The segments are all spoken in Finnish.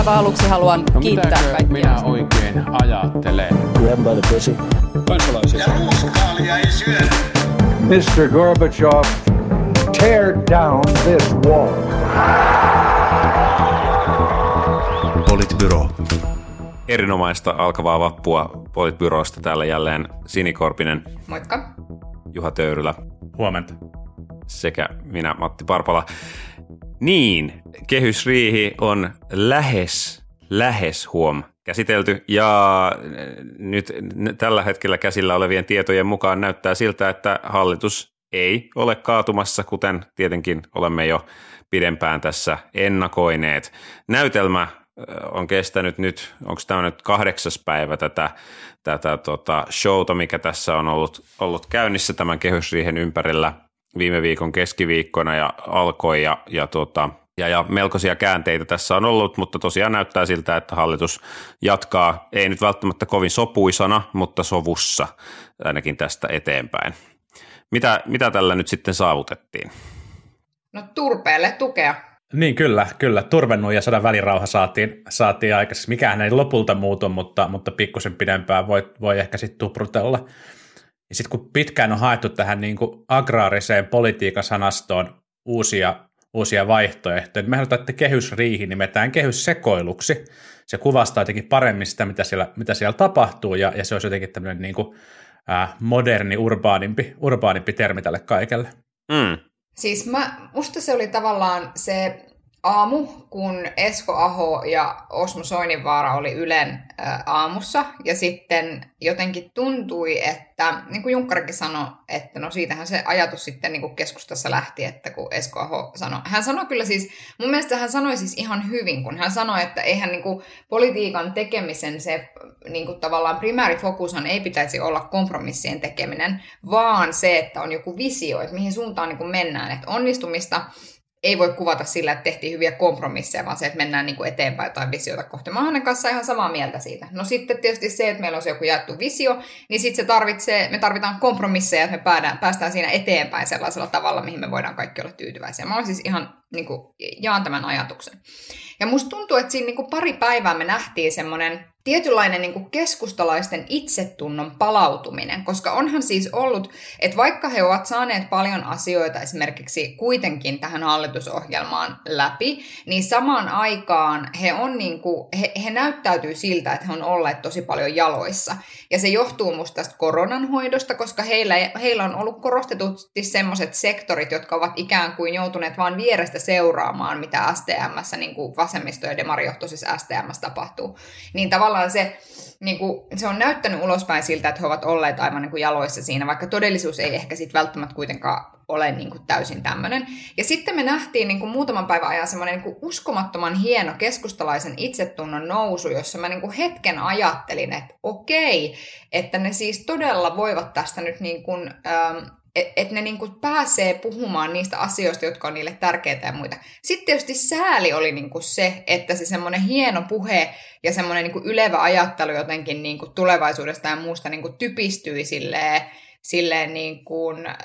aivan aluksi haluan No kiittää kaikkia. minä oikein ajattelen? Grab by the pussy. kansalaisia. Ja ruuskaalia ei syödä. Mr. Gorbachev, tear down this wall. Politbyro. Erinomaista alkavaa vappua Politbyrosta täällä jälleen Sinikorpinen, Moikka. Juha Töyrylä Huomenta. sekä minä Matti Parpala. Niin, kehysriihi on lähes, lähes huom käsitelty ja nyt n- tällä hetkellä käsillä olevien tietojen mukaan näyttää siltä, että hallitus ei ole kaatumassa, kuten tietenkin olemme jo pidempään tässä ennakoineet. Näytelmä ö, on kestänyt nyt, onko tämä nyt kahdeksas päivä tätä, tätä tota showta, mikä tässä on ollut, ollut käynnissä tämän kehysriihen ympärillä viime viikon keskiviikkona ja alkoi ja, ja, tota, ja, ja melkoisia käänteitä tässä on ollut, mutta tosiaan näyttää siltä, että hallitus jatkaa, ei nyt välttämättä kovin sopuisana, mutta sovussa ainakin tästä eteenpäin. Mitä, mitä tällä nyt sitten saavutettiin? No turpeelle tukea. Niin kyllä, kyllä. Turvennut ja sadan välirauha saatiin, saatiin aikaiseksi. Mikään ei lopulta muutu, mutta, mutta pikkusen pidempään voi, voi ehkä sitten tuprutella. Ja sitten kun pitkään on haettu tähän niin kuin agraariseen politiikan sanastoon uusia, uusia vaihtoehtoja, niin me halutaan, että kehysriihi nimetään kehyssekoiluksi. Se kuvastaa jotenkin paremmin sitä, mitä siellä, mitä siellä tapahtuu, ja, ja se olisi jotenkin tämmöinen niin kuin, äh, moderni, urbaanimpi, urbaanimpi termi tälle kaikelle. Mm. Siis mä, musta se oli tavallaan se aamu, kun Esko Aho ja Osmo Soininvaara oli Ylen aamussa, ja sitten jotenkin tuntui, että, niin kuin Junkkarikin sanoi, että no siitähän se ajatus sitten niin kuin keskustassa lähti, että kun Esko Aho sanoi, hän sanoi kyllä siis, mun mielestä hän sanoi siis ihan hyvin, kun hän sanoi, että eihän niin kuin politiikan tekemisen se niin kuin tavallaan primäärifokushan ei pitäisi olla kompromissien tekeminen, vaan se, että on joku visio, että mihin suuntaan niin kuin mennään, että onnistumista ei voi kuvata sillä, että tehtiin hyviä kompromisseja, vaan se, että mennään niin kuin eteenpäin jotain visiota kohti. Mä hänen kanssaan ihan samaa mieltä siitä. No sitten tietysti se, että meillä on joku jaettu visio, niin sitten se tarvitsee, me tarvitaan kompromisseja, että me päädään, päästään siinä eteenpäin sellaisella tavalla, mihin me voidaan kaikki olla tyytyväisiä. Mä oon siis ihan, niin kuin, jaan tämän ajatuksen. Ja musta tuntuu, että siinä niin kuin pari päivää me nähtiin semmoinen tietynlainen niin kuin keskustalaisten itsetunnon palautuminen, koska onhan siis ollut, että vaikka he ovat saaneet paljon asioita esimerkiksi kuitenkin tähän hallitusohjelmaan läpi, niin samaan aikaan he, on niin kuin, he, he näyttäytyy siltä, että he on olleet tosi paljon jaloissa. Ja se johtuu musta tästä koronan hoidosta, koska heillä, heillä on ollut korostetusti semmoiset sektorit, jotka ovat ikään kuin joutuneet vaan vierestä seuraamaan, mitä STMssä, niin kuin vasemmisto- ja demarijohtoisessa STMssä tapahtuu. Niin tavallaan se, niin kuin, se on näyttänyt ulospäin siltä, että he ovat olleet aivan niin kuin jaloissa siinä, vaikka todellisuus ei ehkä sitten välttämättä kuitenkaan ole niin kuin täysin tämmöinen. Ja sitten me nähtiin niin kuin muutaman päivän ajan semmoinen niin uskomattoman hieno keskustalaisen itsetunnon nousu, jossa mä niin kuin hetken ajattelin, että okei, että ne siis todella voivat tästä nyt niin kuin, ähm, että et ne niinku pääsee puhumaan niistä asioista, jotka on niille tärkeitä ja muita. Sitten tietysti sääli oli niinku se, että se semmoinen hieno puhe ja semmoinen niinku ylevä ajattelu jotenkin niinku tulevaisuudesta ja muusta niinku typistyi silleen, silleen niin kuin, äh,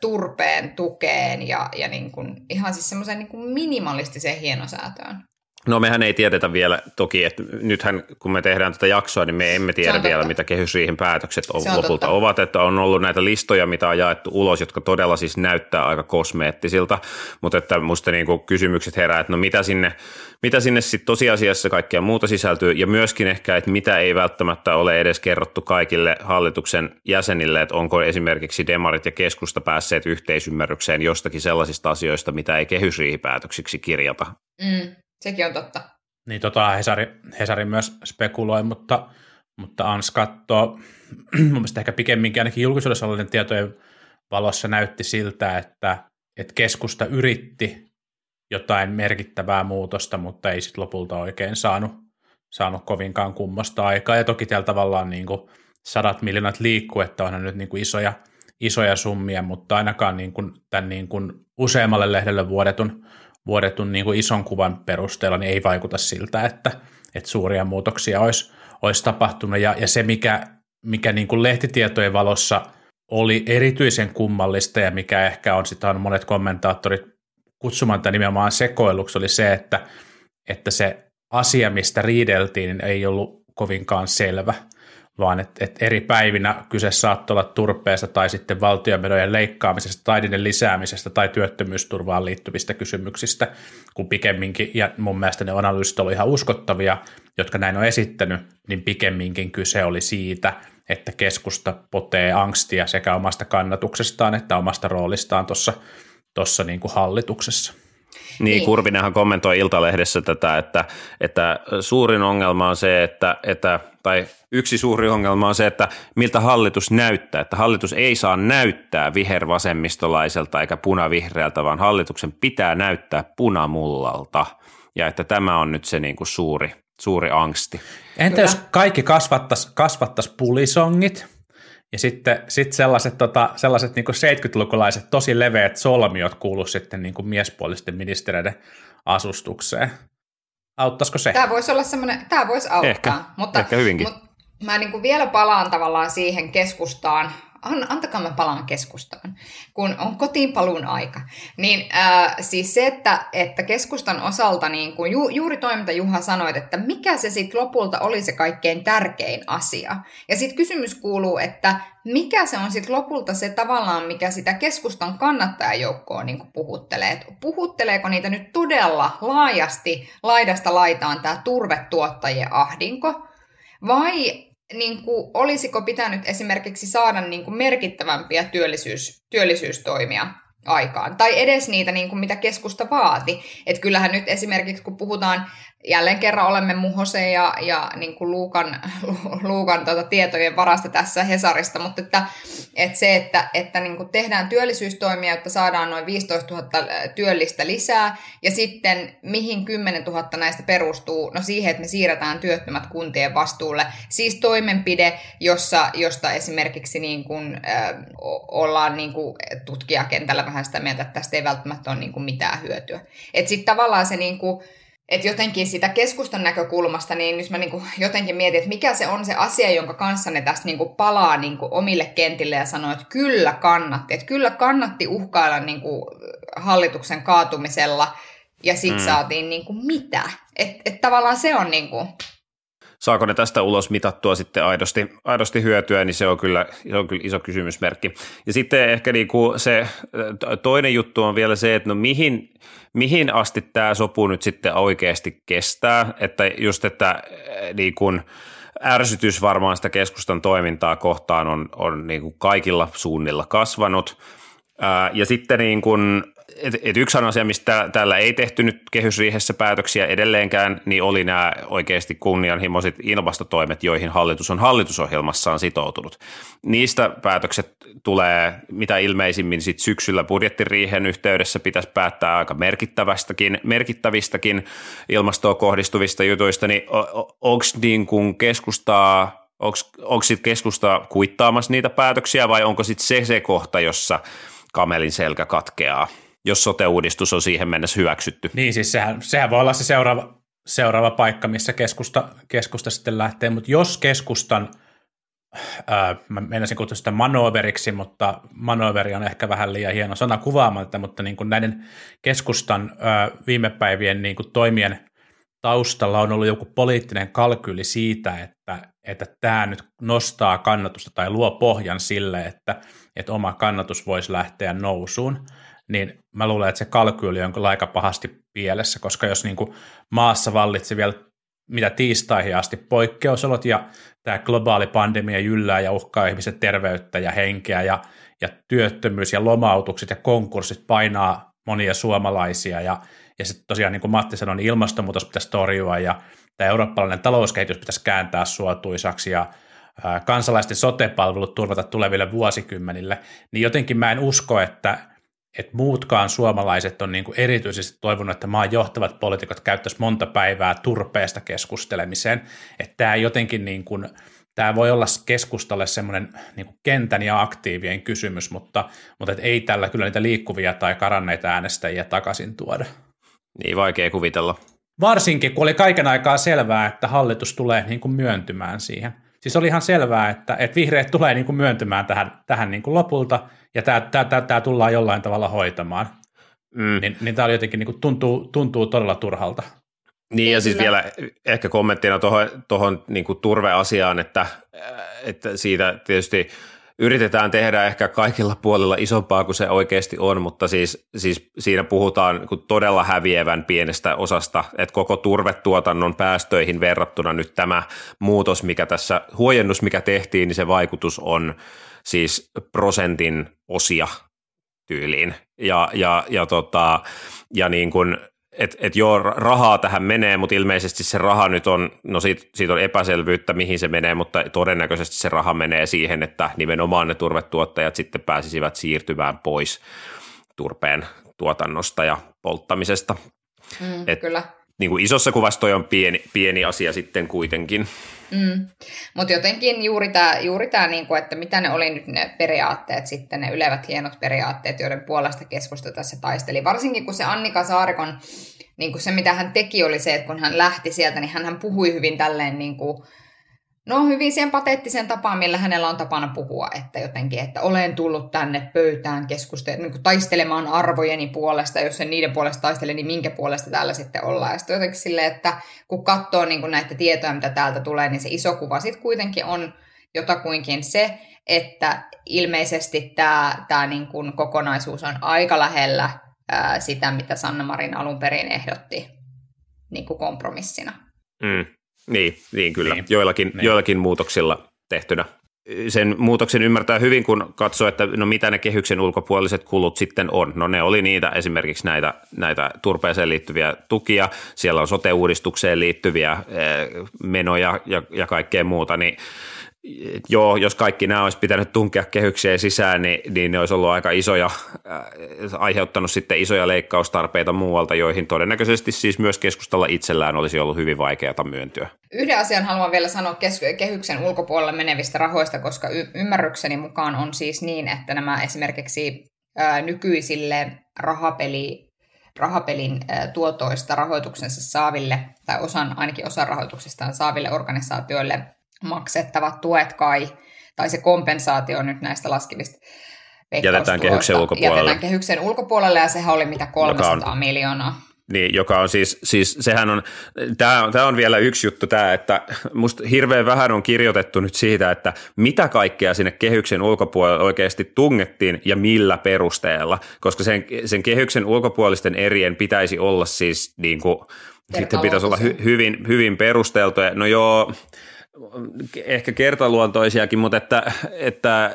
turpeen tukeen ja, ja niin kuin, ihan siis semmoiseen niin kuin minimalistiseen hienosäätöön. No mehän ei tiedetä vielä toki, että nythän kun me tehdään tätä jaksoa, niin me emme tiedä vielä, mitä kehysriihen päätökset on, Se on lopulta totta. ovat. Että on ollut näitä listoja, mitä on jaettu ulos, jotka todella siis näyttää aika kosmeettisilta, mutta että musta niin kuin kysymykset herää, että no mitä sinne, mitä sinne sitten tosiasiassa kaikkea muuta sisältyy ja myöskin ehkä, että mitä ei välttämättä ole edes kerrottu kaikille hallituksen jäsenille, että onko esimerkiksi demarit ja keskusta päässeet yhteisymmärrykseen jostakin sellaisista asioista, mitä ei kehysriihipäätöksiksi kirjata. Mm, sekin on totta. Niin tota Hesari, Hesari myös spekuloi, mutta, mutta Ans katsoo, mun mielestä ehkä pikemminkin ainakin julkisuudessa olleiden tietojen valossa näytti siltä, että, että keskusta yritti jotain merkittävää muutosta, mutta ei sitten lopulta oikein saanut, saanut kovinkaan kummosta aikaa. Ja toki täällä tavallaan niin kuin sadat miljoonat liikkuu, että onhan nyt niin kuin isoja, isoja summia, mutta ainakaan niin kuin tämän niin kuin useammalle lehdelle vuodetun, vuodetun niin kuin ison kuvan perusteella niin ei vaikuta siltä, että, että suuria muutoksia olisi, olisi tapahtunut. Ja, ja se, mikä, mikä niin kuin lehtitietojen valossa oli erityisen kummallista ja mikä ehkä on sitä on monet kommentaattorit kutsumaan tätä nimenomaan sekoiluksi, oli se, että, että se asia, mistä riideltiin, niin ei ollut kovinkaan selvä, vaan että et eri päivinä kyse saattoi olla turpeesta tai sitten valtionverojen leikkaamisesta tai niiden lisäämisestä tai työttömyysturvaan liittyvistä kysymyksistä, kun pikemminkin, ja mun mielestä ne analyysit olivat ihan uskottavia, jotka näin on esittänyt, niin pikemminkin kyse oli siitä, että keskusta potee angstia sekä omasta kannatuksestaan että omasta roolistaan tuossa tuossa niin kuin hallituksessa. Niin, niin. Kurvinenhan kommentoi Iltalehdessä tätä, että, että suurin ongelma on se, että, että, tai yksi suuri ongelma on se, että miltä hallitus näyttää, että hallitus ei saa näyttää vihervasemmistolaiselta eikä punavihreältä, vaan hallituksen pitää näyttää punamullalta, ja että tämä on nyt se niin kuin suuri, suuri angsti. Entä Kyllä. jos kaikki kasvattaisi kasvattais pulisongit, ja sitten sit sellaiset, tota, sellaiset niin 70-lukulaiset tosi leveät solmiot kuulu sitten niin miespuolisten ministereiden asustukseen. Auttaisiko se? Tämä voisi olla semmoinen, tämä voisi auttaa. Ehkä, mutta, ehkä hyvinkin. Mutta mä niin kuin vielä palaan tavallaan siihen keskustaan, an, antakaa mä palaan keskustaan, kun on kotiin paluun aika. Niin äh, siis se, että, että keskustan osalta, niin kuin ju, juuri toiminta Juha sanoit, että mikä se sitten lopulta oli se kaikkein tärkein asia. Ja sitten kysymys kuuluu, että mikä se on sitten lopulta se tavallaan, mikä sitä keskustan kannattajajoukkoa niin kuin puhuttelee. puhutteleeko niitä nyt todella laajasti laidasta laitaan tämä turvetuottajien ahdinko, vai niin kuin, olisiko pitänyt esimerkiksi saada niin kuin merkittävämpiä työllisyys, työllisyystoimia aikaan. Tai edes niitä, niin kuin mitä keskusta vaati. Että kyllähän nyt esimerkiksi, kun puhutaan jälleen kerran olemme Muhosen ja, ja niin kuin Luukan, Luukan tuota, tietojen varasta tässä Hesarista, mutta että, että se, että, että niin kuin tehdään työllisyystoimia, että saadaan noin 15 000 työllistä lisää, ja sitten mihin 10 000 näistä perustuu? No siihen, että me siirretään työttömät kuntien vastuulle. Siis toimenpide, jossa, josta esimerkiksi niin kuin, äh, ollaan niin kuin tutkijakentällä vähän sitä mieltä, että tästä ei välttämättä ole niin kuin mitään hyötyä. Että sitten tavallaan se niin kuin, että jotenkin sitä keskustan näkökulmasta, niin nyt mä niin kuin jotenkin mietin, että mikä se on se asia, jonka kanssa ne tästä niin kuin palaa niin kuin omille kentille ja sanoo, että kyllä kannatti. Että kyllä kannatti uhkailla niin kuin hallituksen kaatumisella ja sitten mm. saatiin niin kuin mitä. Että et tavallaan se on niin kuin saako ne tästä ulos mitattua sitten aidosti, aidosti hyötyä, niin se on, kyllä, se on kyllä iso kysymysmerkki. Ja sitten ehkä niin kuin se toinen juttu on vielä se, että no mihin, mihin asti tämä sopu nyt sitten oikeasti kestää, että just, että niin kuin, ärsytys varmaan sitä keskustan toimintaa kohtaan on, on niin kuin kaikilla suunnilla kasvanut. ja sitten niin kuin, et, et yksi asia, mistä täällä ei tehty nyt kehysriihessä päätöksiä edelleenkään, niin oli nämä oikeasti kunnianhimoiset ilmastotoimet, joihin hallitus on hallitusohjelmassaan sitoutunut. Niistä päätökset tulee mitä ilmeisimmin sit syksyllä budjettiriihen yhteydessä pitäisi päättää aika merkittävästäkin, merkittävistäkin ilmastoon kohdistuvista jutuista, niin onko niin kuin keskustaa Onko sitten keskusta kuittaamassa niitä päätöksiä vai onko sitten se se kohta, jossa kamelin selkä katkeaa? Jos sote-uudistus on siihen mennessä hyväksytty. Niin, siis sehän, sehän voi olla se seuraava, seuraava paikka, missä keskusta, keskusta sitten lähtee, mutta jos keskustan, ää, mä meinasin kutsua sitä manoveriksi, mutta manoveri on ehkä vähän liian hieno sana kuvaamaan mutta niin kuin näiden keskustan ää, viime päivien niin kuin toimien taustalla on ollut joku poliittinen kalkyyli siitä, että, että tämä nyt nostaa kannatusta tai luo pohjan sille, että, että oma kannatus voisi lähteä nousuun niin mä luulen, että se kalkyyli on aika pahasti pielessä, koska jos niin kuin maassa vallitsi vielä mitä tiistaihin asti poikkeusolot ja tämä globaali pandemia jyllää ja uhkaa ihmisen terveyttä ja henkeä ja, ja työttömyys ja lomautukset ja konkurssit painaa monia suomalaisia ja, ja sitten tosiaan niin kuin Matti sanoi, niin ilmastonmuutos pitäisi torjua ja tämä eurooppalainen talouskehitys pitäisi kääntää suotuisaksi ja kansalaisten sotepalvelut turvata tuleville vuosikymmenille, niin jotenkin mä en usko, että että muutkaan suomalaiset on niin kuin erityisesti toivonut, että maan johtavat poliitikot käyttäisivät monta päivää turpeesta keskustelemiseen. Että tämä jotenkin niin kuin, tämä voi olla keskustalle semmoinen niin kentän ja aktiivien kysymys, mutta, mutta et ei tällä kyllä niitä liikkuvia tai karanneita äänestäjiä takaisin tuoda. Niin vaikea kuvitella. Varsinkin, kun oli kaiken aikaa selvää, että hallitus tulee niin kuin myöntymään siihen. Siis oli ihan selvää, että, että vihreät tulee niin kuin myöntymään tähän, tähän niin kuin lopulta, ja tämä, tämä, tämä, tämä tullaan jollain tavalla hoitamaan. Mm. Niin, niin tämä oli jotenkin niin kuin tuntuu, tuntuu todella turhalta. Niin, ja siis vielä ehkä kommenttina tuohon, tuohon niin turveasiaan, että, että siitä tietysti yritetään tehdä ehkä kaikilla puolilla isompaa kuin se oikeasti on, mutta siis, siis siinä puhutaan todella häviävän pienestä osasta, että koko turvetuotannon päästöihin verrattuna nyt tämä muutos, mikä tässä, huojennus, mikä tehtiin, niin se vaikutus on siis prosentin osia tyyliin. Ja, ja, ja, tota, ja niin kuin, että et joo, rahaa tähän menee, mutta ilmeisesti se raha nyt on, no siitä, siitä on epäselvyyttä, mihin se menee, mutta todennäköisesti se raha menee siihen, että nimenomaan ne turvetuottajat sitten pääsisivät siirtymään pois turpeen tuotannosta ja polttamisesta. Mm, Et- kyllä. Niin kuin isossa kuvassa toi on pieni, pieni asia sitten kuitenkin. Mm. Mutta jotenkin juuri tämä, juuri tää, niinku, että mitä ne oli nyt ne periaatteet sitten, ne ylevät hienot periaatteet, joiden puolesta keskusta tässä taisteli. Varsinkin kun se Annika Saarikon, niinku se mitä hän teki oli se, että kun hän lähti sieltä, niin hän puhui hyvin tälleen niinku, No hyvin siihen pateettiseen tapaan, millä hänellä on tapana puhua, että jotenkin, että olen tullut tänne pöytään keskuste- niin taistelemaan arvojeni puolesta, jos en niiden puolesta taistele, niin minkä puolesta täällä sitten ollaan. Ja sitten jotenkin silleen, että kun katsoo niin kuin näitä tietoja, mitä täältä tulee, niin se iso kuva sitten kuitenkin on jotakuinkin se, että ilmeisesti tämä, tämä niin kuin kokonaisuus on aika lähellä ää, sitä, mitä Sanna Marin alun perin ehdotti niin kuin kompromissina. Mm. Niin, niin kyllä, Niin. Joillakin, Niin. niin. joillakin muutoksilla tehtynä. Sen muutoksen ymmärtää hyvin, kun katsoo, että no mitä ne kehyksen ulkopuoliset kulut sitten on. No ne oli niitä esimerkiksi näitä, näitä turpeeseen liittyviä tukia, siellä on sote-uudistukseen liittyviä eh, menoja ja, ja kaikkea muuta, niin joo, jos kaikki nämä olisi pitänyt tunkea kehykseen sisään, niin, niin ne olisi ollut aika isoja, äh, aiheuttanut sitten isoja leikkaustarpeita muualta, joihin todennäköisesti siis myös keskustalla itsellään olisi ollut hyvin vaikeata myöntyä. Yhden asian haluan vielä sanoa kes- kehyksen ulkopuolelle menevistä rahoista, koska y- ymmärrykseni mukaan on siis niin, että nämä esimerkiksi ää, nykyisille rahapeli, rahapelin ää, tuotoista rahoituksensa saaville, tai osan, ainakin osan rahoituksestaan saaville organisaatioille maksettavat tuet kai, tai se kompensaatio nyt näistä laskevista Jätetään kehyksen ulkopuolelle. Jätetään kehyksen ulkopuolelle, ja sehän oli mitä 300 on- miljoonaa. Niin, joka on siis, siis sehän on, tämä on, tämä on vielä yksi juttu tämä, että musta hirveän vähän on kirjoitettu nyt siitä, että mitä kaikkea sinne kehyksen ulkopuolelle oikeasti tungettiin ja millä perusteella, koska sen, sen kehyksen ulkopuolisten erien pitäisi olla siis niin kuin, sitten pitäisi olla hy, hyvin, hyvin perusteltuja. No joo, ehkä kertaluontoisiakin, mutta että, että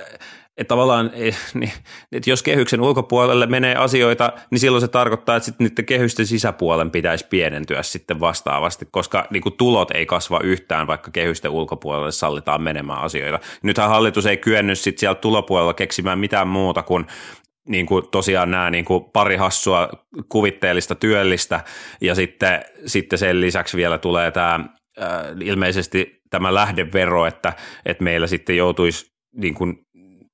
että tavallaan, eh, niin, että jos kehyksen ulkopuolelle menee asioita, niin silloin se tarkoittaa, että sitten niiden kehysten sisäpuolen pitäisi pienentyä sitten vastaavasti, koska niin kuin tulot ei kasva yhtään, vaikka kehysten ulkopuolelle sallitaan menemään asioita. Nythän hallitus ei kyennyt sitten sieltä tulopuolella keksimään mitään muuta kuin niin kuin tosiaan nämä niin kuin pari hassua kuvitteellista työllistä ja sitten, sitten sen lisäksi vielä tulee tämä ilmeisesti tämä lähdevero, että, että meillä sitten joutuisi niin kuin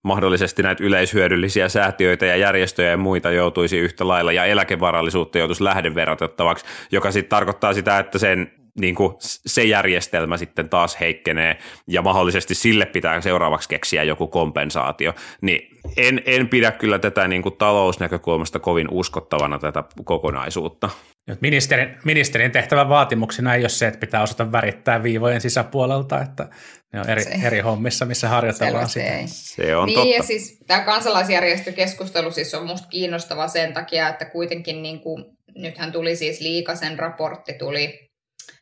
mahdollisesti näitä yleishyödyllisiä säätiöitä ja järjestöjä ja muita joutuisi yhtä lailla ja eläkevarallisuutta joutuisi lähdeverotettavaksi, joka sitten tarkoittaa sitä, että sen niin kuin se järjestelmä sitten taas heikkenee ja mahdollisesti sille pitää seuraavaksi keksiä joku kompensaatio, niin en, en pidä kyllä tätä niin kuin talousnäkökulmasta kovin uskottavana tätä kokonaisuutta. Nyt Ministerin, ministerin tehtävän vaatimuksena ei ole se, että pitää osata värittää viivojen sisäpuolelta, että ne on eri, Se- eri hommissa, missä harjoitellaan sitä. ei. Se on niin, totta. ja siis tämä kansalaisjärjestökeskustelu siis on musta kiinnostava sen takia, että kuitenkin niin kuin, nythän tuli siis Liikasen raportti, tuli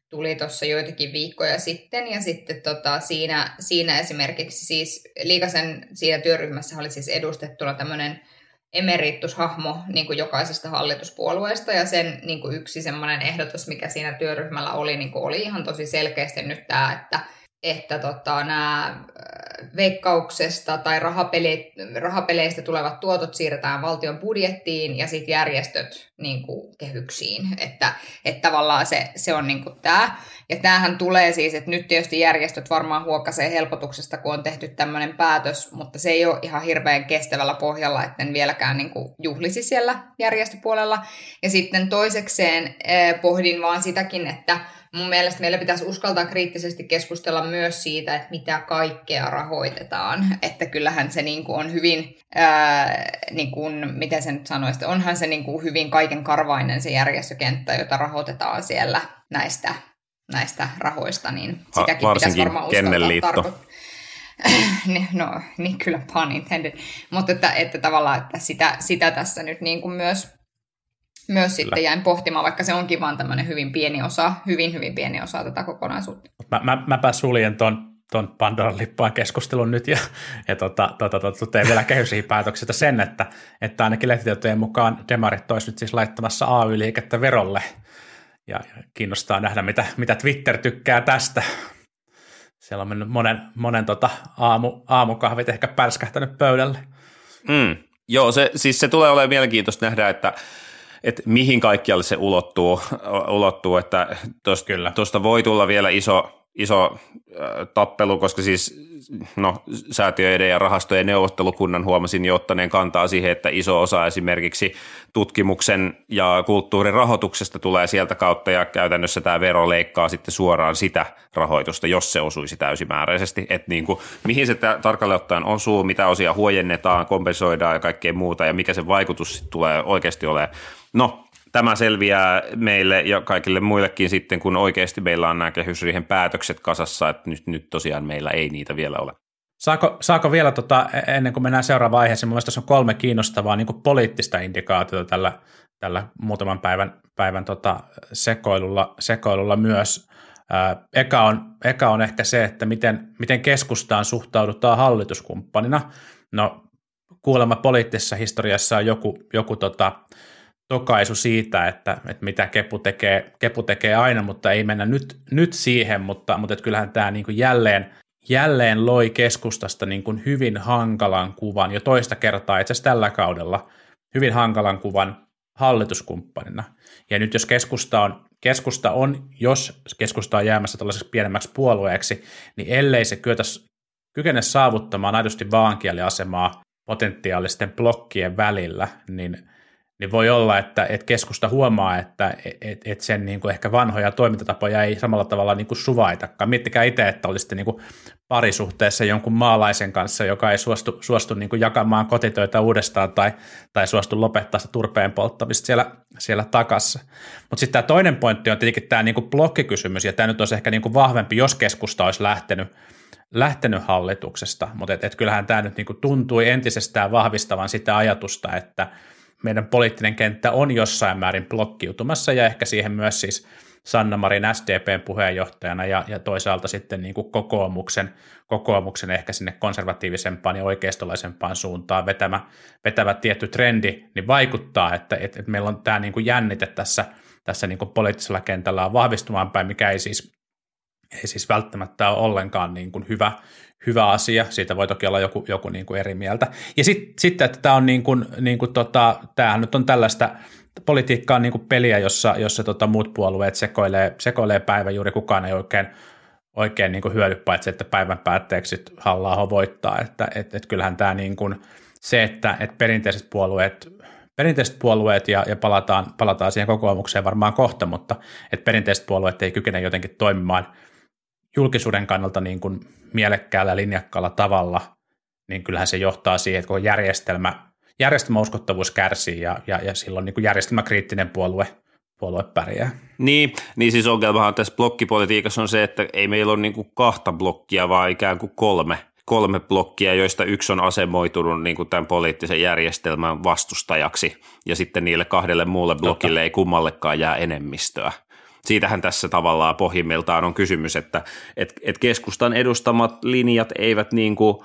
tuli tuossa joitakin viikkoja sitten, ja sitten tota, siinä, siinä esimerkiksi siis Liikasen siinä työryhmässä oli siis edustettuna tämmöinen emeritushahmo niin kuin jokaisesta hallituspuolueesta, ja sen niin kuin yksi semmoinen ehdotus, mikä siinä työryhmällä oli, niin kuin oli ihan tosi selkeästi nyt tämä, että että tota, nämä veikkauksesta tai rahapeli, rahapeleistä tulevat tuotot siirretään valtion budjettiin ja sitten järjestöt niin kuin, kehyksiin. Että, että tavallaan se, se on niin tämä. Ja tämähän tulee siis, että nyt tietysti järjestöt varmaan huokasee helpotuksesta, kun on tehty tämmöinen päätös, mutta se ei ole ihan hirveän kestävällä pohjalla, että en vieläkään niin kuin juhlisi siellä järjestöpuolella. Ja sitten toisekseen eh, pohdin vaan sitäkin, että mun mielestä meillä pitäisi uskaltaa kriittisesti keskustella myös siitä, että mitä kaikkea rahoitetaan. Että kyllähän se niin kuin on hyvin, ää, niin kuin, miten se nyt sanoisi, onhan se niin kuin hyvin kaiken karvainen se järjestökenttä, jota rahoitetaan siellä näistä, näistä rahoista, niin sitäkin pitäisi varmaan uskaltaa tarkoittaa. no, niin kyllä pun intended. Mutta että, että tavallaan, että sitä, sitä tässä nyt niin kuin myös myös Kyllä. sitten jäin pohtimaan, vaikka se onkin vaan tämmöinen hyvin pieni osa, hyvin hyvin pieni osa tätä kokonaisuutta. Mä, mä, mäpä suljen ton, ton Pandoran lippaan keskustelun nyt ja, ja tota, tota, tota, teen vielä kehysriihipäätöksestä sen, että, että ainakin lehtitietojen mukaan demarit olisi nyt siis laittamassa AY-liikettä verolle ja kiinnostaa nähdä, mitä, mitä Twitter tykkää tästä. Siellä on mennyt monen, monen tota aamu, aamukahvit ehkä pärskähtänyt pöydälle. Mm. Joo, se, siis se tulee olemaan mielenkiintoista nähdä, että että mihin kaikkialle se ulottuu, ulottuu että tuosta voi tulla vielä iso, iso tappelu, koska siis no, säätiöiden ja rahastojen neuvottelukunnan huomasin jo ottaneen kantaa siihen, että iso osa esimerkiksi tutkimuksen ja kulttuurin rahoituksesta tulee sieltä kautta ja käytännössä tämä vero leikkaa sitten suoraan sitä rahoitusta, jos se osuisi täysimääräisesti, että niin kuin, mihin se tarkalleen ottaen osuu, mitä osia huojennetaan, kompensoidaan ja kaikkea muuta ja mikä se vaikutus tulee oikeasti olemaan. No, tämä selviää meille ja kaikille muillekin sitten, kun oikeasti meillä on nämä kehysriihen päätökset kasassa, että nyt, nyt tosiaan meillä ei niitä vielä ole. Saako, saako vielä, tota, e-, ennen kuin mennään seuraavaan aiheeseen, mielestäni tässä on kolme kiinnostavaa niin kuin poliittista indikaatiota tällä, tällä muutaman päivän, päivän tota, sekoilulla, sekoilulla myös. Eka, on, eka on ehkä se, että miten, miten keskustaan suhtaudutaan hallituskumppanina. No kuulemma poliittisessa historiassa on joku, joku tota, tokaisu siitä, että, että mitä Kepu tekee, Kepu tekee aina, mutta ei mennä nyt, nyt siihen, mutta, mutta että kyllähän tämä niin kuin jälleen, jälleen loi keskustasta niin kuin hyvin hankalan kuvan jo toista kertaa itse asiassa tällä kaudella, hyvin hankalan kuvan hallituskumppanina. Ja nyt jos keskusta on, keskusta on jos keskusta on jäämässä tällaiseksi pienemmäksi puolueeksi, niin ellei se kyetä, kykene saavuttamaan aidosti vaankieliasemaa potentiaalisten blokkien välillä, niin – niin voi olla, että, että keskusta huomaa, että et, et sen niin kuin ehkä vanhoja toimintatapoja ei samalla tavalla niin kuin suvaitakaan. Miettikää itse, että olisitte niin kuin parisuhteessa jonkun maalaisen kanssa, joka ei suostu, suostu niin kuin jakamaan kotitöitä uudestaan tai, tai suostu lopettaa sitä turpeen polttamista siellä, siellä takassa. Mutta sitten tämä toinen pointti on tietenkin tämä niin kuin blokkikysymys, ja tämä nyt olisi ehkä niin kuin vahvempi, jos keskusta olisi lähtenyt, lähtenyt hallituksesta, mutta et, et kyllähän tämä nyt niin kuin tuntui entisestään vahvistavan sitä ajatusta, että – meidän poliittinen kenttä on jossain määrin blokkiutumassa ja ehkä siihen myös siis Sanna Marin SDPn puheenjohtajana ja, ja toisaalta sitten niin kuin kokoomuksen, kokoomuksen ehkä sinne konservatiivisempaan ja oikeistolaisempaan suuntaan vetämä, vetävä tietty trendi, niin vaikuttaa, että, että, että meillä on tämä niin kuin jännite tässä, tässä niin kuin poliittisella kentällä on vahvistumaan päin, mikä ei siis, ei siis välttämättä ole ollenkaan niin kuin hyvä, hyvä asia, siitä voi toki olla joku, joku niin kuin eri mieltä. Ja sitten, sit, että tämä on niin kuin, niin kuin tota, tämähän nyt on tällaista, politiikka on niin kuin peliä, jossa, jossa tota muut puolueet sekoilee, sekoilee päivän, juuri kukaan ei oikein, oikein niin kuin hyödy, paitsi että päivän päätteeksi halla voittaa, että et, et kyllähän tämä niin kuin, se, että et perinteiset puolueet perinteiset puolueet, ja, ja palataan, palataan siihen kokoomukseen varmaan kohta, mutta että perinteiset puolueet ei kykene jotenkin toimimaan julkisuuden kannalta niin kuin mielekkäällä linjakkaalla tavalla, niin kyllähän se johtaa siihen, että koko järjestelmä, järjestelmäuskottavuus kärsii ja, ja, ja silloin niin kuin järjestelmäkriittinen puolue, puolue pärjää. Niin, niin siis ongelmahan tässä blokkipolitiikassa on se, että ei meillä ole niin kuin kahta blokkia, vaan ikään kuin kolme, kolme blokkia, joista yksi on asemoitunut niin kuin tämän poliittisen järjestelmän vastustajaksi, ja sitten niille kahdelle muulle blokille Totta. ei kummallekaan jää enemmistöä siitähän tässä tavallaan pohjimmiltaan on kysymys, että et, et keskustan edustamat linjat eivät niin kuin,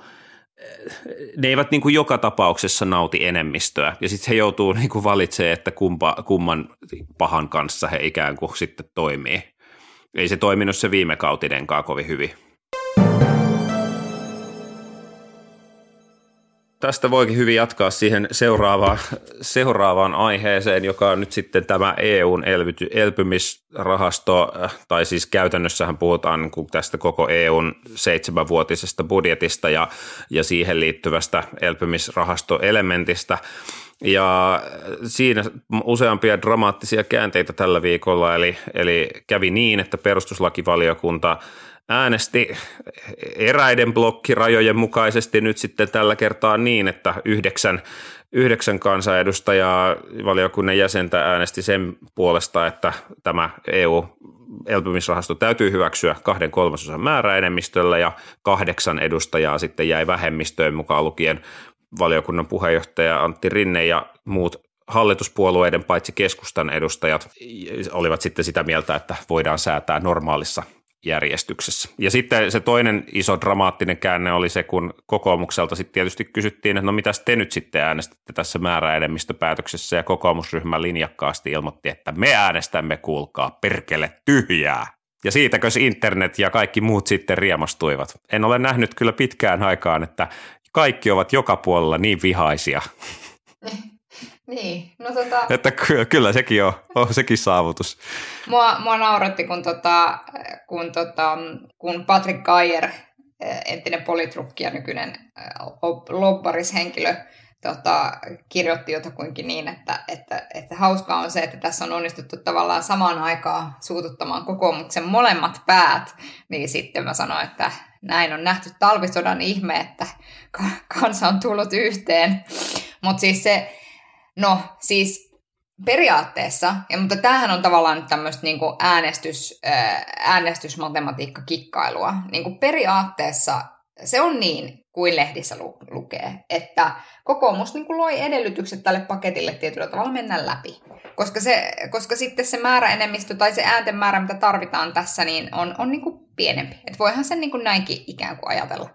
ne eivät niin kuin joka tapauksessa nauti enemmistöä, ja sitten he joutuu niin kuin valitsemaan, että kumpa, kumman pahan kanssa he ikään kuin sitten toimii. Ei se toiminut se viime kautinenkaan kovin hyvin. Tästä voikin hyvin jatkaa siihen seuraavaan, seuraavaan aiheeseen, joka on nyt sitten tämä EUn elvyty, elpymisrahasto, äh, tai siis käytännössähän puhutaan niin tästä koko EUn seitsemänvuotisesta budjetista ja, ja siihen liittyvästä elpymisrahastoelementistä. Ja siinä useampia dramaattisia käänteitä tällä viikolla, eli, eli kävi niin, että perustuslakivaliokunta äänesti eräiden blokkirajojen mukaisesti nyt sitten tällä kertaa niin, että yhdeksän, yhdeksän kansanedustajaa valiokunnan jäsentä äänesti sen puolesta, että tämä EU elpymisrahasto täytyy hyväksyä kahden kolmasosan määräenemmistöllä ja kahdeksan edustajaa sitten jäi vähemmistöön mukaan lukien valiokunnan puheenjohtaja Antti Rinne ja muut hallituspuolueiden paitsi keskustan edustajat olivat sitten sitä mieltä, että voidaan säätää normaalissa järjestyksessä. Ja sitten se toinen iso dramaattinen käänne oli se, kun kokoomukselta sitten tietysti kysyttiin, että no mitäs te nyt sitten äänestätte tässä määräenemmistöpäätöksessä, ja kokoomusryhmä linjakkaasti ilmoitti, että me äänestämme, kuulkaa, perkele tyhjää. Ja siitäkö internet ja kaikki muut sitten riemastuivat. En ole nähnyt kyllä pitkään aikaan, että kaikki ovat joka puolella niin vihaisia. Niin, no tota... Että ky- kyllä sekin on, on sekin saavutus. Mua, mua nauratti, kun, tota, kun, tota, kun Patrick Geyer, entinen politrukki ja nykyinen lobbarishenkilö, tota, kirjoitti jotakuinkin niin, että, että, että hauskaa on se, että tässä on onnistuttu tavallaan samaan aikaan suututtamaan kokoomuksen molemmat päät, niin sitten mä sanoin, että näin on nähty talvisodan ihme, että kansa on tullut yhteen. Mutta siis se, no siis periaatteessa, ja, mutta tämähän on tavallaan tämmöistä niin äänestys, äänestysmatematiikka-kikkailua. Niin kuin periaatteessa se on niin, kuin lehdissä lu- lukee, että kokoomus niin kuin loi edellytykset tälle paketille tietyllä tavalla mennä läpi. Koska, se, koska sitten se määräenemmistö tai se äänten määrä, mitä tarvitaan tässä, niin on, on niin kuin pienempi. Et voihan sen niin kuin näinkin ikään kuin ajatella.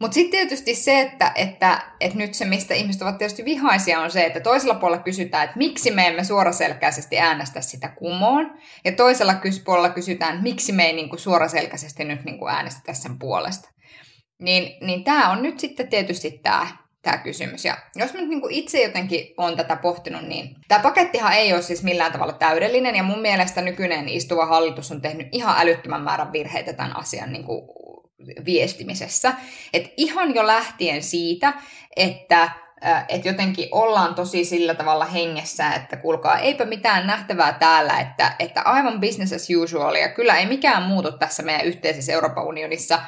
Mutta sitten tietysti se, että, että, että nyt se, mistä ihmiset ovat tietysti vihaisia, on se, että toisella puolella kysytään, että miksi me emme suoraselkäisesti äänestä sitä kumoon, ja toisella puolella kysytään, että miksi me ei niin kuin suoraselkäisesti nyt niin kuin äänestetä sen puolesta. Niin, niin tämä on nyt sitten tietysti tämä tämä kysymys. Ja jos mä nyt niin itse jotenkin on tätä pohtinut, niin tämä pakettihan ei ole siis millään tavalla täydellinen, ja mun mielestä nykyinen istuva hallitus on tehnyt ihan älyttömän määrän virheitä tämän asian niin viestimisessä. Et ihan jo lähtien siitä, että että jotenkin ollaan tosi sillä tavalla hengessä, että kuulkaa, eipä mitään nähtävää täällä, että, että aivan business as usual, ja kyllä ei mikään muutu tässä meidän yhteisessä Euroopan unionissa,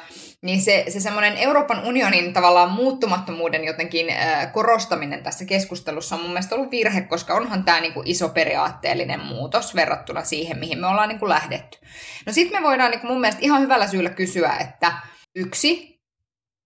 niin se, se semmoinen Euroopan unionin tavallaan muuttumattomuuden jotenkin äh, korostaminen tässä keskustelussa on mun mielestä ollut virhe, koska onhan tämä niinku iso periaatteellinen muutos verrattuna siihen, mihin me ollaan niinku lähdetty. No sitten me voidaan niinku mun mielestä ihan hyvällä syyllä kysyä, että yksi,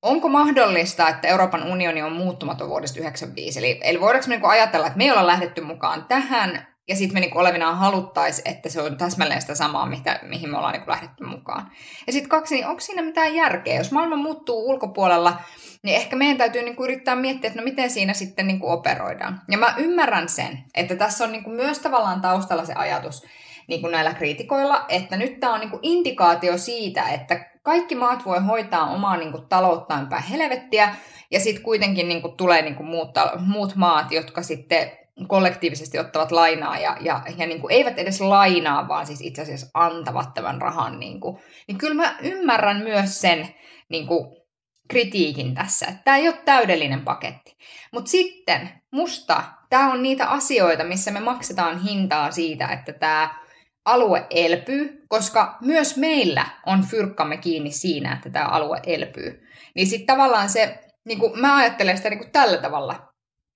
onko mahdollista, että Euroopan unioni on muuttumaton vuodesta 1995? Eli, eli voidaanko me niinku ajatella, että me ollaan lähdetty mukaan tähän, ja sitten me niinku olevinaan haluttaisiin, että se on täsmälleen sitä samaa, mitä, mihin me ollaan niinku lähdetty mukaan. Ja sitten kaksi, niin onko siinä mitään järkeä? Jos maailma muuttuu ulkopuolella, niin ehkä meidän täytyy niinku yrittää miettiä, että no miten siinä sitten niinku operoidaan. Ja mä ymmärrän sen, että tässä on niinku myös tavallaan taustalla se ajatus, niin kuin näillä kriitikoilla, että nyt tämä on niin kuin indikaatio siitä, että kaikki maat voi hoitaa omaa niin kuin, talouttaan päin helvettiä, ja sitten kuitenkin niin kuin, tulee niin kuin, muut, muut maat, jotka sitten kollektiivisesti ottavat lainaa ja, ja, ja niin kuin eivät edes lainaa, vaan siis itse asiassa antavat tämän rahan. Niin, kuin. niin kyllä mä ymmärrän myös sen niin kuin, kritiikin tässä, että tämä ei ole täydellinen paketti. Mutta sitten musta tämä on niitä asioita, missä me maksetaan hintaa siitä, että tämä alue elpyy, koska myös meillä on fyrkkamme kiinni siinä, että tämä alue elpyy. Niin sitten tavallaan se, niin kuin mä ajattelen sitä niin kuin tällä tavalla,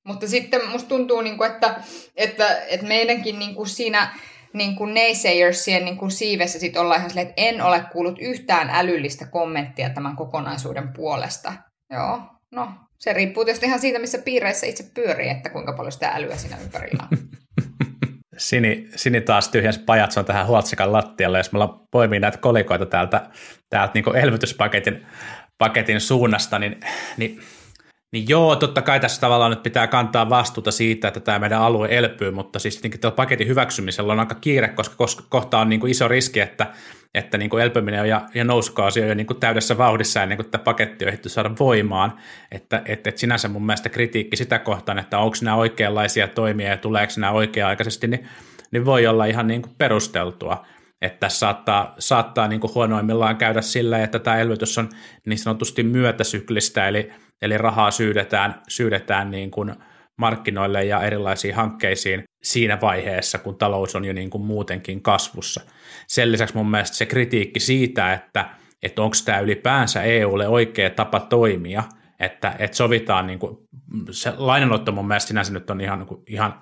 mutta sitten musta tuntuu, niin kuin, että, että, että meidänkin niin kuin siinä niin kuin naysayersien niin kuin siivessä sit ollaan ihan silleen, että en ole kuullut yhtään älyllistä kommenttia tämän kokonaisuuden puolesta. Joo, no se riippuu tietysti ihan siitä, missä piireissä itse pyörii, että kuinka paljon sitä älyä siinä ympärillä on. Sini, Sini taas tyhjensi pajatson tähän huoltsikan lattialle, jos me poimii näitä kolikoita täältä, täältä niin elvytyspaketin paketin suunnasta, niin, niin niin joo, totta kai tässä tavallaan nyt pitää kantaa vastuuta siitä, että tämä meidän alue elpyy, mutta siis tietenkin tällä paketin hyväksymisellä on aika kiire, koska, kohta on niin kuin iso riski, että, että niin kuin elpyminen ja, ja nousukausi on jo niin kuin täydessä vauhdissa ennen kuin tämä paketti on ehditty saada voimaan. Että, että, että sinänsä mun mielestä kritiikki sitä kohtaan, että onko nämä oikeanlaisia toimia ja tuleeko nämä oikea-aikaisesti, niin, niin voi olla ihan niin kuin perusteltua että tässä saattaa, saattaa niin kuin huonoimmillaan käydä sillä, että tämä elvytys on niin sanotusti myötäsyklistä, eli, eli rahaa syydetään, syydetään niin kuin markkinoille ja erilaisiin hankkeisiin siinä vaiheessa, kun talous on jo niin kuin muutenkin kasvussa. Sen lisäksi mun mielestä se kritiikki siitä, että, että onko tämä ylipäänsä EUlle oikea tapa toimia, että, että sovitaan, niin kuin, se lainanotto mun mielestä sinänsä nyt on ihan, niin ihan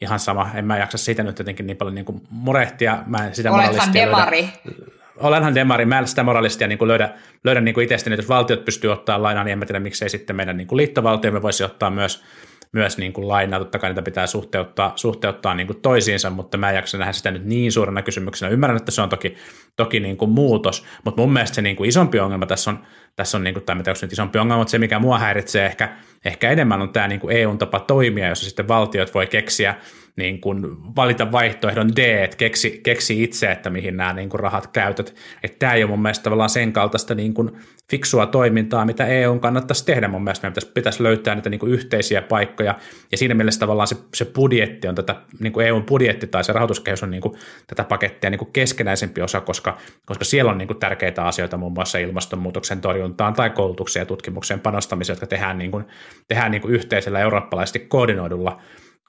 ihan sama. En mä jaksa siitä nyt jotenkin niin paljon niin kuin murehtia. Mä en sitä Olethan demari. Löydä. Olenhan demari. Mä en sitä moralistia niin kuin löydä, löydä niin kuin itsestäni. Jos valtiot pystyy ottaa lainaa, niin en mä tiedä, miksei sitten meidän niin kuin liittovaltiomme voisi ottaa myös, myös niin kuin lainaa. Totta kai niitä pitää suhteuttaa, suhteuttaa niin kuin toisiinsa, mutta mä en jaksa nähdä sitä nyt niin suurena kysymyksenä. Ymmärrän, että se on toki, toki niin kuin muutos, mutta mun mielestä se niin kuin isompi ongelma tässä on, tässä on niin kuin, tai mitä nyt isompi ongelma, mutta se mikä mua häiritsee ehkä, ehkä enemmän on tämä niin kuin EUn tapa toimia, jossa sitten valtiot voi keksiä niin kuin valita vaihtoehdon D, että keksi, keksi itse, että mihin nämä niin kuin rahat käytät. Että tämä ei ole mun mielestä tavallaan sen kaltaista niin kuin fiksua toimintaa, mitä EU kannattaisi tehdä. Mun mielestä meidän pitäisi, pitäisi löytää niitä niin kuin yhteisiä paikkoja, ja siinä mielessä tavallaan se, se budjetti on tätä, niin kuin EUn budjetti tai se rahoituskehys on niin kuin tätä pakettia niin kuin keskenäisempi osa, koska, koska siellä on niin kuin tärkeitä asioita muun muassa ilmastonmuutoksen torjuntaan tai koulutukseen ja tutkimukseen panostamiseen, jotka tehdään, niin kuin, tehdään niin kuin yhteisellä eurooppalaisesti koordinoidulla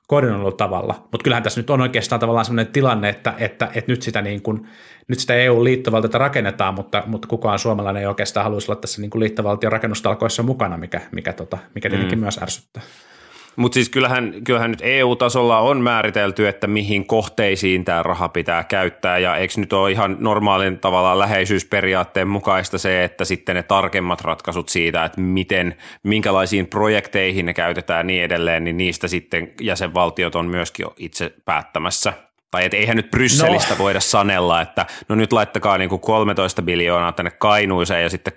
koordinoidulla tavalla. Mutta kyllähän tässä nyt on oikeastaan tavallaan sellainen tilanne, että, että, että nyt, sitä niin kuin, nyt sitä EU-liittovaltiota rakennetaan, mutta, mutta kukaan suomalainen ei oikeastaan haluaisi olla tässä niin kuin liittovaltion rakennustalkoissa mukana, mikä, mikä, tota, mikä tietenkin mm. myös ärsyttää. Mutta siis kyllähän, kyllähän nyt EU-tasolla on määritelty, että mihin kohteisiin tämä raha pitää käyttää, ja eikö nyt ole ihan normaalin tavallaan läheisyysperiaatteen mukaista se, että sitten ne tarkemmat ratkaisut siitä, että miten, minkälaisiin projekteihin ne käytetään niin edelleen, niin niistä sitten jäsenvaltiot on myöskin itse päättämässä. Tai et eihän nyt Brysselistä no. voida sanella, että no nyt laittakaa niin kuin 13 miljoonaa tänne Kainuuseen ja sitten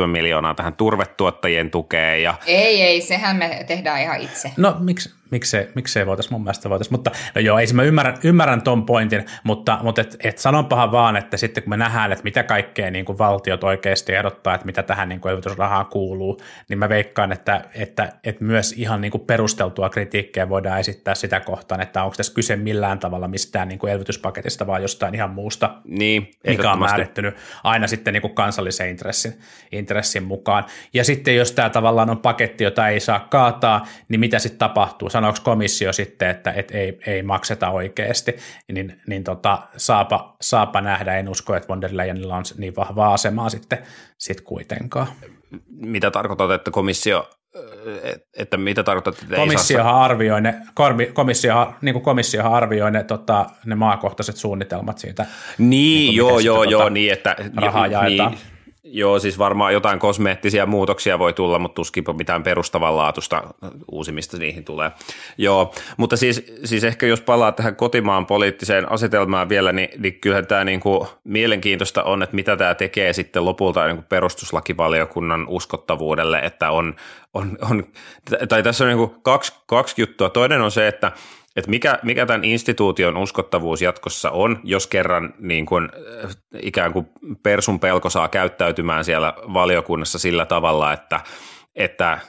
6,7 miljoonaa tähän turvetuottajien tukeen. Ja... Ei, ei, sehän me tehdään ihan itse. No miksi, miksei, miksei voitaisiin, mun mielestä voitaisiin, mutta no joo, ei mä ymmärrän, ymmärrän ton pointin, mutta, mutta et, et sanonpahan vaan, että sitten kun me nähdään, että mitä kaikkea niin kuin valtiot oikeasti ehdottaa, että mitä tähän niin kuin elvytysrahaan kuuluu, niin mä veikkaan, että, että, että myös ihan niin kuin perusteltua kritiikkiä voidaan esittää sitä kohtaan, että onko tässä kyse millään tavalla mistään niin kuin elvytyspaketista, vaan jostain ihan muusta, niin, mikä on määrittynyt aina sitten niin kuin kansallisen intressin, intressin mukaan. Ja sitten jos tämä tavallaan on paketti, jota ei saa kaataa, niin mitä sitten tapahtuu? Sanooko komissio sitten, että et ei, ei makseta oikeasti, niin, niin tota, saapa, saapa nähdä. En usko, että von der Leyenilla on niin vahvaa asemaa sitten sit kuitenkaan. Mitä tarkoitat, että komissio että mitä tarkoitat, että komissiohan saa... arvioi ne, komissiohan, niin kuin komissiohan arvioi ne, tota, ne maakohtaiset suunnitelmat siitä. Niin, niin joo, joo, tota, joo, niin, että rahaa jaetaan. Niin, Joo, siis varmaan jotain kosmeettisia muutoksia voi tulla, mutta tuskinpa mitään perustavanlaatuista uusimista niihin tulee. Joo, mutta siis, siis ehkä jos palaa tähän kotimaan poliittiseen asetelmaan vielä, niin, niin kyllähän tämä niin kuin mielenkiintoista on, että mitä tämä tekee sitten lopulta niin kuin perustuslakivaliokunnan uskottavuudelle, että on, on, on tai tässä on niin kuin kaksi, kaksi juttua. Toinen on se, että että mikä, mikä tämän instituution uskottavuus jatkossa on, jos kerran niin kuin, äh, ikään kuin persun pelko saa käyttäytymään siellä valiokunnassa sillä tavalla, että, että äh,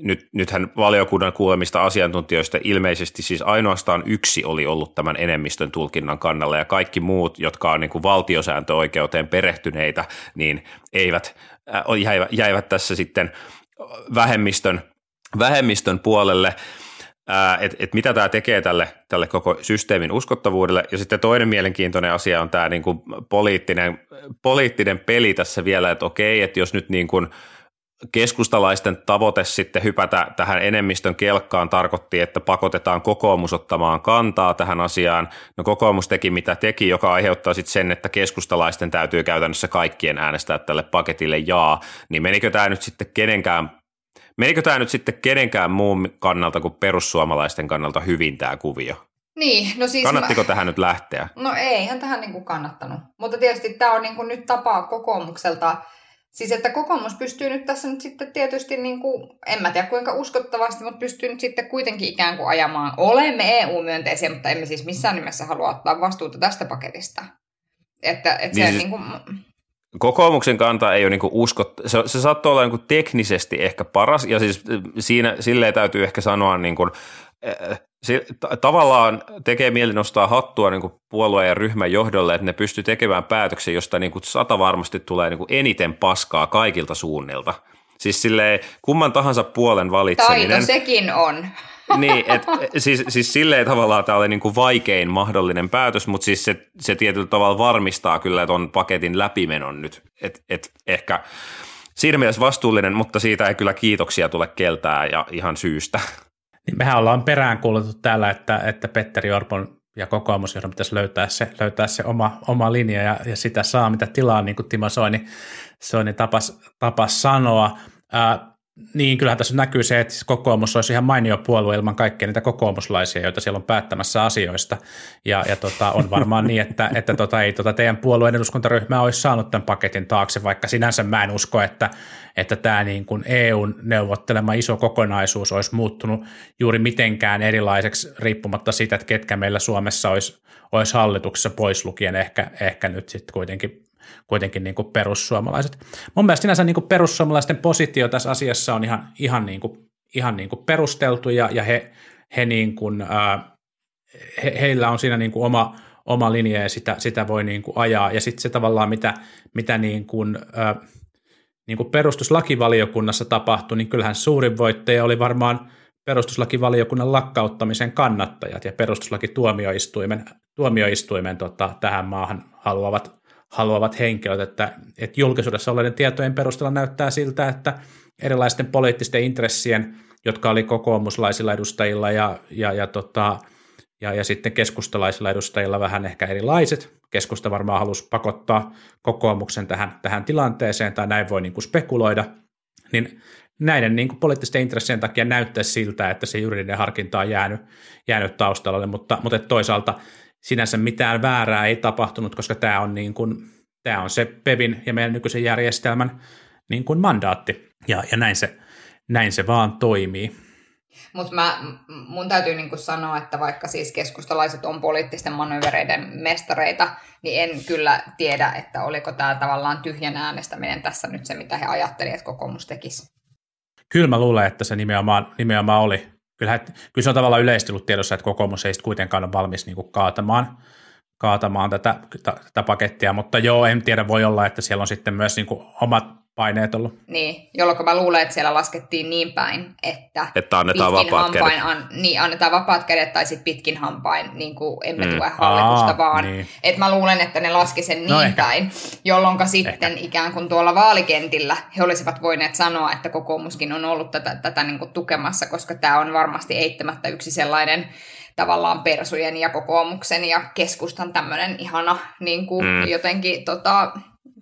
nyt, nythän valiokunnan kuulemista asiantuntijoista ilmeisesti siis ainoastaan yksi oli ollut tämän enemmistön tulkinnan kannalla ja kaikki muut, jotka on niin kuin valtiosääntöoikeuteen perehtyneitä, niin eivät, äh, jäivät, jäivät tässä sitten vähemmistön, vähemmistön puolelle – että et mitä tämä tekee tälle, tälle koko systeemin uskottavuudelle. Ja sitten toinen mielenkiintoinen asia on tämä niin kuin poliittinen, poliittinen peli tässä vielä, että okei, että jos nyt niin keskustalaisten tavoite sitten hypätä tähän enemmistön kelkkaan tarkoitti, että pakotetaan kokoomus ottamaan kantaa tähän asiaan. No kokoomus teki mitä teki, joka aiheuttaa sitten sen, että keskustalaisten täytyy käytännössä kaikkien äänestää tälle paketille jaa. Niin menikö tämä nyt sitten kenenkään Menikö tämä nyt sitten kenenkään muun kannalta kuin perussuomalaisten kannalta hyvin tämä kuvio? Niin, no siis... Kannattiko mä... tähän nyt lähteä? No eihän tähän niin kuin kannattanut. Mutta tietysti tämä on niin kuin nyt tapa kokoomukselta Siis että kokoomus pystyy nyt tässä nyt sitten tietysti, niin kuin, en mä tiedä kuinka uskottavasti, mutta pystyy nyt sitten kuitenkin ikään kuin ajamaan. Olemme EU-myönteisiä, mutta emme siis missään nimessä halua ottaa vastuuta tästä paketista. Että, että Niin se siis- niin kuin, Kokoomuksen kanta ei ole niinku uskot, se, se saattoi olla niinku teknisesti ehkä paras, ja siis siinä, silleen täytyy ehkä sanoa, niinku, äh, se, ta- tavallaan tekee mieli nostaa hattua niinku puolueen ja ryhmän johdolle, että ne pystyy tekemään päätöksen, josta niinku sata varmasti tulee niinku eniten paskaa kaikilta suunnilta. Siis silleen kumman tahansa puolen valitseminen. taito sekin on. Niin, et, siis, siis silleen tavallaan tämä oli niinku vaikein mahdollinen päätös, mutta siis se, se tietyllä tavalla varmistaa kyllä tuon paketin läpimenon nyt. Et, et ehkä siinä mielessä vastuullinen, mutta siitä ei kyllä kiitoksia tule keltää ja ihan syystä. Niin mehän ollaan peräänkuulutettu täällä, että, että Petteri Orpon ja kokoomusjohdon pitäisi löytää se, löytää se oma, oma linja ja, ja sitä saa mitä tilaa, niin kuin Timo Soini, Soini tapas, tapas sanoa. Niin kyllähän tässä näkyy se, että siis kokoomus olisi ihan mainio puolue ilman kaikkia niitä kokoomuslaisia, joita siellä on päättämässä asioista. Ja, ja tota, on varmaan niin, että, että tota, ei tota teidän puolueen eduskuntaryhmä olisi saanut tämän paketin taakse, vaikka sinänsä mä en usko, että, että tämä niin kuin EUn neuvottelema iso kokonaisuus olisi muuttunut juuri mitenkään erilaiseksi riippumatta siitä, että ketkä meillä Suomessa olisi, olisi hallituksessa pois lukien ehkä, ehkä nyt sitten kuitenkin kuitenkin niin kuin perussuomalaiset. Mun mielestä sinänsä niin kuin perussuomalaisten positio tässä asiassa on ihan, ihan, niin kuin, ihan niin kuin perusteltu ja, ja he, he, niin kuin, ää, he, heillä on siinä niin kuin oma, oma linja ja sitä, sitä voi niin kuin ajaa. Ja sitten se tavallaan, mitä, mitä niin kuin, ää, niin kuin perustuslakivaliokunnassa tapahtui, niin kyllähän suurin voittaja oli varmaan perustuslakivaliokunnan lakkauttamisen kannattajat ja perustuslakituomioistuimen tuomioistuimen tota, tähän maahan haluavat, haluavat henkilöt, että, että julkisuudessa olleiden tietojen perusteella näyttää siltä, että erilaisten poliittisten intressien, jotka oli kokoomuslaisilla edustajilla ja, ja, ja, tota, ja, ja sitten keskustalaisilla edustajilla vähän ehkä erilaiset. Keskusta varmaan halusi pakottaa kokoomuksen tähän, tähän tilanteeseen, tai näin voi niin kuin spekuloida, niin näiden niin kuin poliittisten intressien takia näyttää siltä, että se juridinen harkinta on jäänyt, jäänyt taustalle, mutta, mutta toisaalta sinänsä mitään väärää ei tapahtunut, koska tämä on, niin kuin, tämä on se PEVin ja meidän nykyisen järjestelmän niin kuin mandaatti, ja, ja näin, se, näin se vaan toimii. Mutta mun täytyy niinku sanoa, että vaikka siis keskustalaiset on poliittisten manövereiden mestareita, niin en kyllä tiedä, että oliko tämä tavallaan tyhjän äänestäminen tässä nyt se, mitä he ajattelivat, että kokoomus tekisi. Kyllä mä luulen, että se nimenomaan, nimenomaan oli. Kyllähän, kyllä se on tavallaan yleisesti ollut tiedossa, että kokoomus ei kuitenkaan ole valmis niin kuin kaatamaan, kaatamaan tätä, tätä pakettia, mutta joo, en tiedä, voi olla, että siellä on sitten myös niin kuin omat paineet ollut. Niin, jolloin mä luulen, että siellä laskettiin niin päin, että, Että annetaan pitkin vapaat hampain, kädet. An, niin, annetaan vapaat kädet tai sitten pitkin hampain, niin kuin emme Mm. tue hallitusta, Aa, vaan niin. että mä luulen, että ne laski sen niin No ehkä. päin, jolloin sitten ikään kuin tuolla vaalikentillä he olisivat voineet sanoa, että kokoomuskin on ollut tätä, tätä niin kuin tukemassa, koska tämä on varmasti eittämättä yksi sellainen tavallaan persujen ja kokoomuksen ja keskustan tämmöinen ihana niin kuin Mm. jotenkin tota,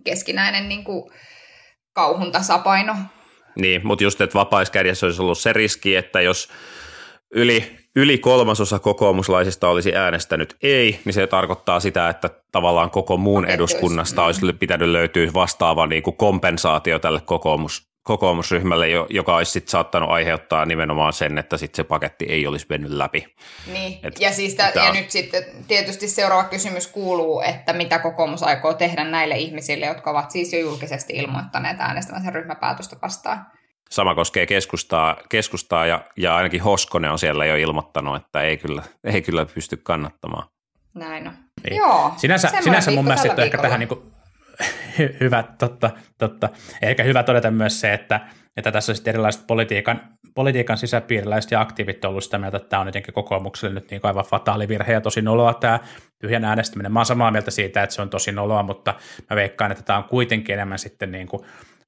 keskinäinen niin kuin kauhun tasapaino. Niin, mutta just, että vapaiskädessä olisi ollut se riski, että jos yli, yli kolmasosa kokoomuslaisista olisi äänestänyt ei, niin se tarkoittaa sitä, että tavallaan koko muun eduskunnasta olisi pitänyt löytyä vastaava niin kuin kompensaatio tälle kokoomus, kokoomusryhmälle, jo- joka olisi sit saattanut aiheuttaa nimenomaan sen, että sit se paketti ei olisi mennyt läpi. Niin, Et- ja, siis tä, tää ja nyt sitten tietysti seuraava kysymys kuuluu, että mitä kokoomus aikoo tehdä näille ihmisille, jotka ovat siis jo julkisesti ilmoittaneet äänestämänsä ryhmäpäätöstä vastaan. Sama koskee keskustaa, keskustaa ja, ja ainakin Hoskonen on siellä jo ilmoittanut, että ei kyllä, ei kyllä pysty kannattamaan. Näin on. Niin. Joo, Sinänsä, sinänsä mun mielestä sitten ehkä tähän niin kuin, hyvä, totta, totta. Ehkä hyvä todeta myös se, että, että tässä on erilaiset politiikan, politiikan sisäpiiriläiset ja aktiivit ollut sitä mieltä, että tämä on jotenkin kokoomukselle nyt niin aivan fataali virhe ja tosi noloa tämä tyhjän äänestäminen. Mä oon samaa mieltä siitä, että se on tosi noloa, mutta mä veikkaan, että tämä on kuitenkin enemmän sitten niin kuin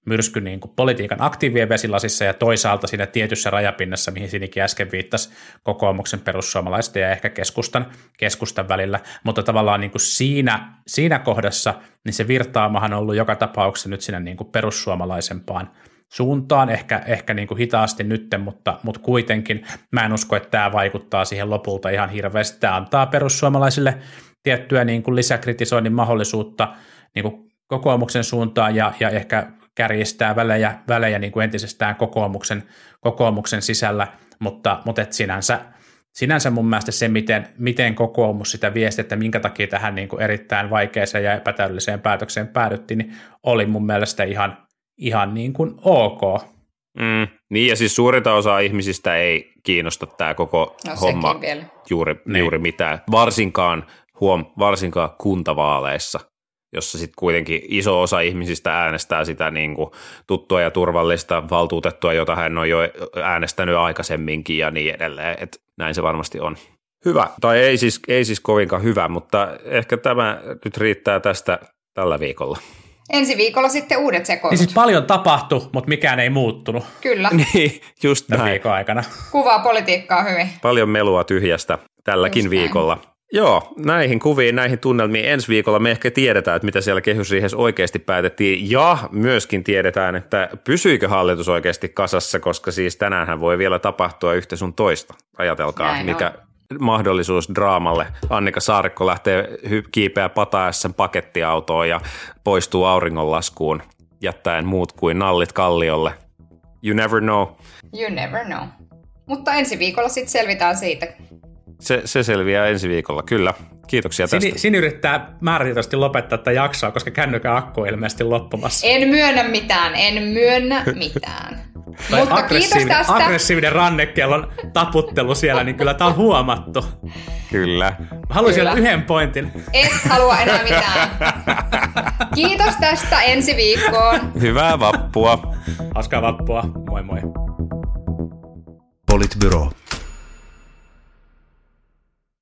myrsky niin kuin politiikan aktiivien vesilasissa ja toisaalta siinä tietyssä rajapinnassa, mihin Sinikin äsken viittasi kokoomuksen perussuomalaisten ja ehkä keskustan, keskustan välillä, mutta tavallaan niin kuin siinä, siinä kohdassa niin se virtaamahan on ollut joka tapauksessa nyt sinne niin kuin perussuomalaisempaan suuntaan, ehkä, ehkä niin kuin hitaasti nytten, mutta, mutta kuitenkin mä en usko, että tämä vaikuttaa siihen lopulta ihan hirveästi. Tämä antaa perussuomalaisille tiettyä niin kuin lisäkritisoinnin mahdollisuutta niin kuin kokoomuksen suuntaan ja, ja ehkä kärjistää välejä, välejä niin kuin entisestään kokoomuksen, kokoomuksen sisällä, mutta, mutta et sinänsä, sinänsä mun mielestä se, miten, miten kokoomus sitä viesti, että minkä takia tähän niin kuin erittäin vaikeaseen ja epätäydelliseen päätökseen päädyttiin, niin oli mun mielestä ihan, ihan niin kuin ok. Mm, niin ja siis suurinta osaa ihmisistä ei kiinnosta tämä koko No, homma juuri, Niin. juuri mitään. Varsinkaan, huom, varsinkaan kuntavaaleissa, jossa sitten kuitenkin iso osa ihmisistä äänestää sitä niin kuin tuttua ja turvallista valtuutettua, jota hän on jo äänestänyt aikaisemminkin ja niin edelleen. Et näin se varmasti on. Hyvä, tai ei siis, ei siis kovinkaan hyvä, mutta ehkä tämä nyt riittää tästä tällä viikolla. Ensi viikolla sitten uudet Niin sekoilut. siis paljon tapahtui, mutta mikään ei muuttunut Kyllä, Niin, just tämän näin. viikon aikana. kuvaa politiikkaa hyvin. Paljon melua tyhjästä tälläkin Just näin. Joo, näihin kuviin, näihin tunnelmiin ensi viikolla me ehkä tiedetään, että mitä siellä kehysriihessä oikeasti päätettiin, ja myöskin tiedetään, että pysyikö hallitus oikeasti kasassa, koska siis tänäänhän voi vielä tapahtua yhtä sun toista. Ajatelkaa, Näin mikä mahdollisuus draamalle. Annika Saarikko lähtee kiipeä pataessa pakettiautoon ja poistuu auringonlaskuun, jättäen muut kuin nallit kalliolle. You never know. You never know. Mutta ensi viikolla sitten selvitään siitä. Se, se selviää ensi viikolla, kyllä. Kiitoksia tästä. Sini, Sini yrittää määrätietoisesti lopettaa tätä jaksoa, koska kännykän akku on ilmeisesti loppumassa. En myönnä mitään, en myönnä mitään. Tai Mutta kiitos aggressiivinen, tästä. aggressiivinen rannekellon taputtelu siellä, niin kyllä tämä on huomattu. Kyllä. Haluaisin Kyllä. yhden pointin. Et halua enää mitään. Kiitos tästä ensi viikkoon. Hyvää vappua. Hauskaa vappua. Moi moi. Politbyro.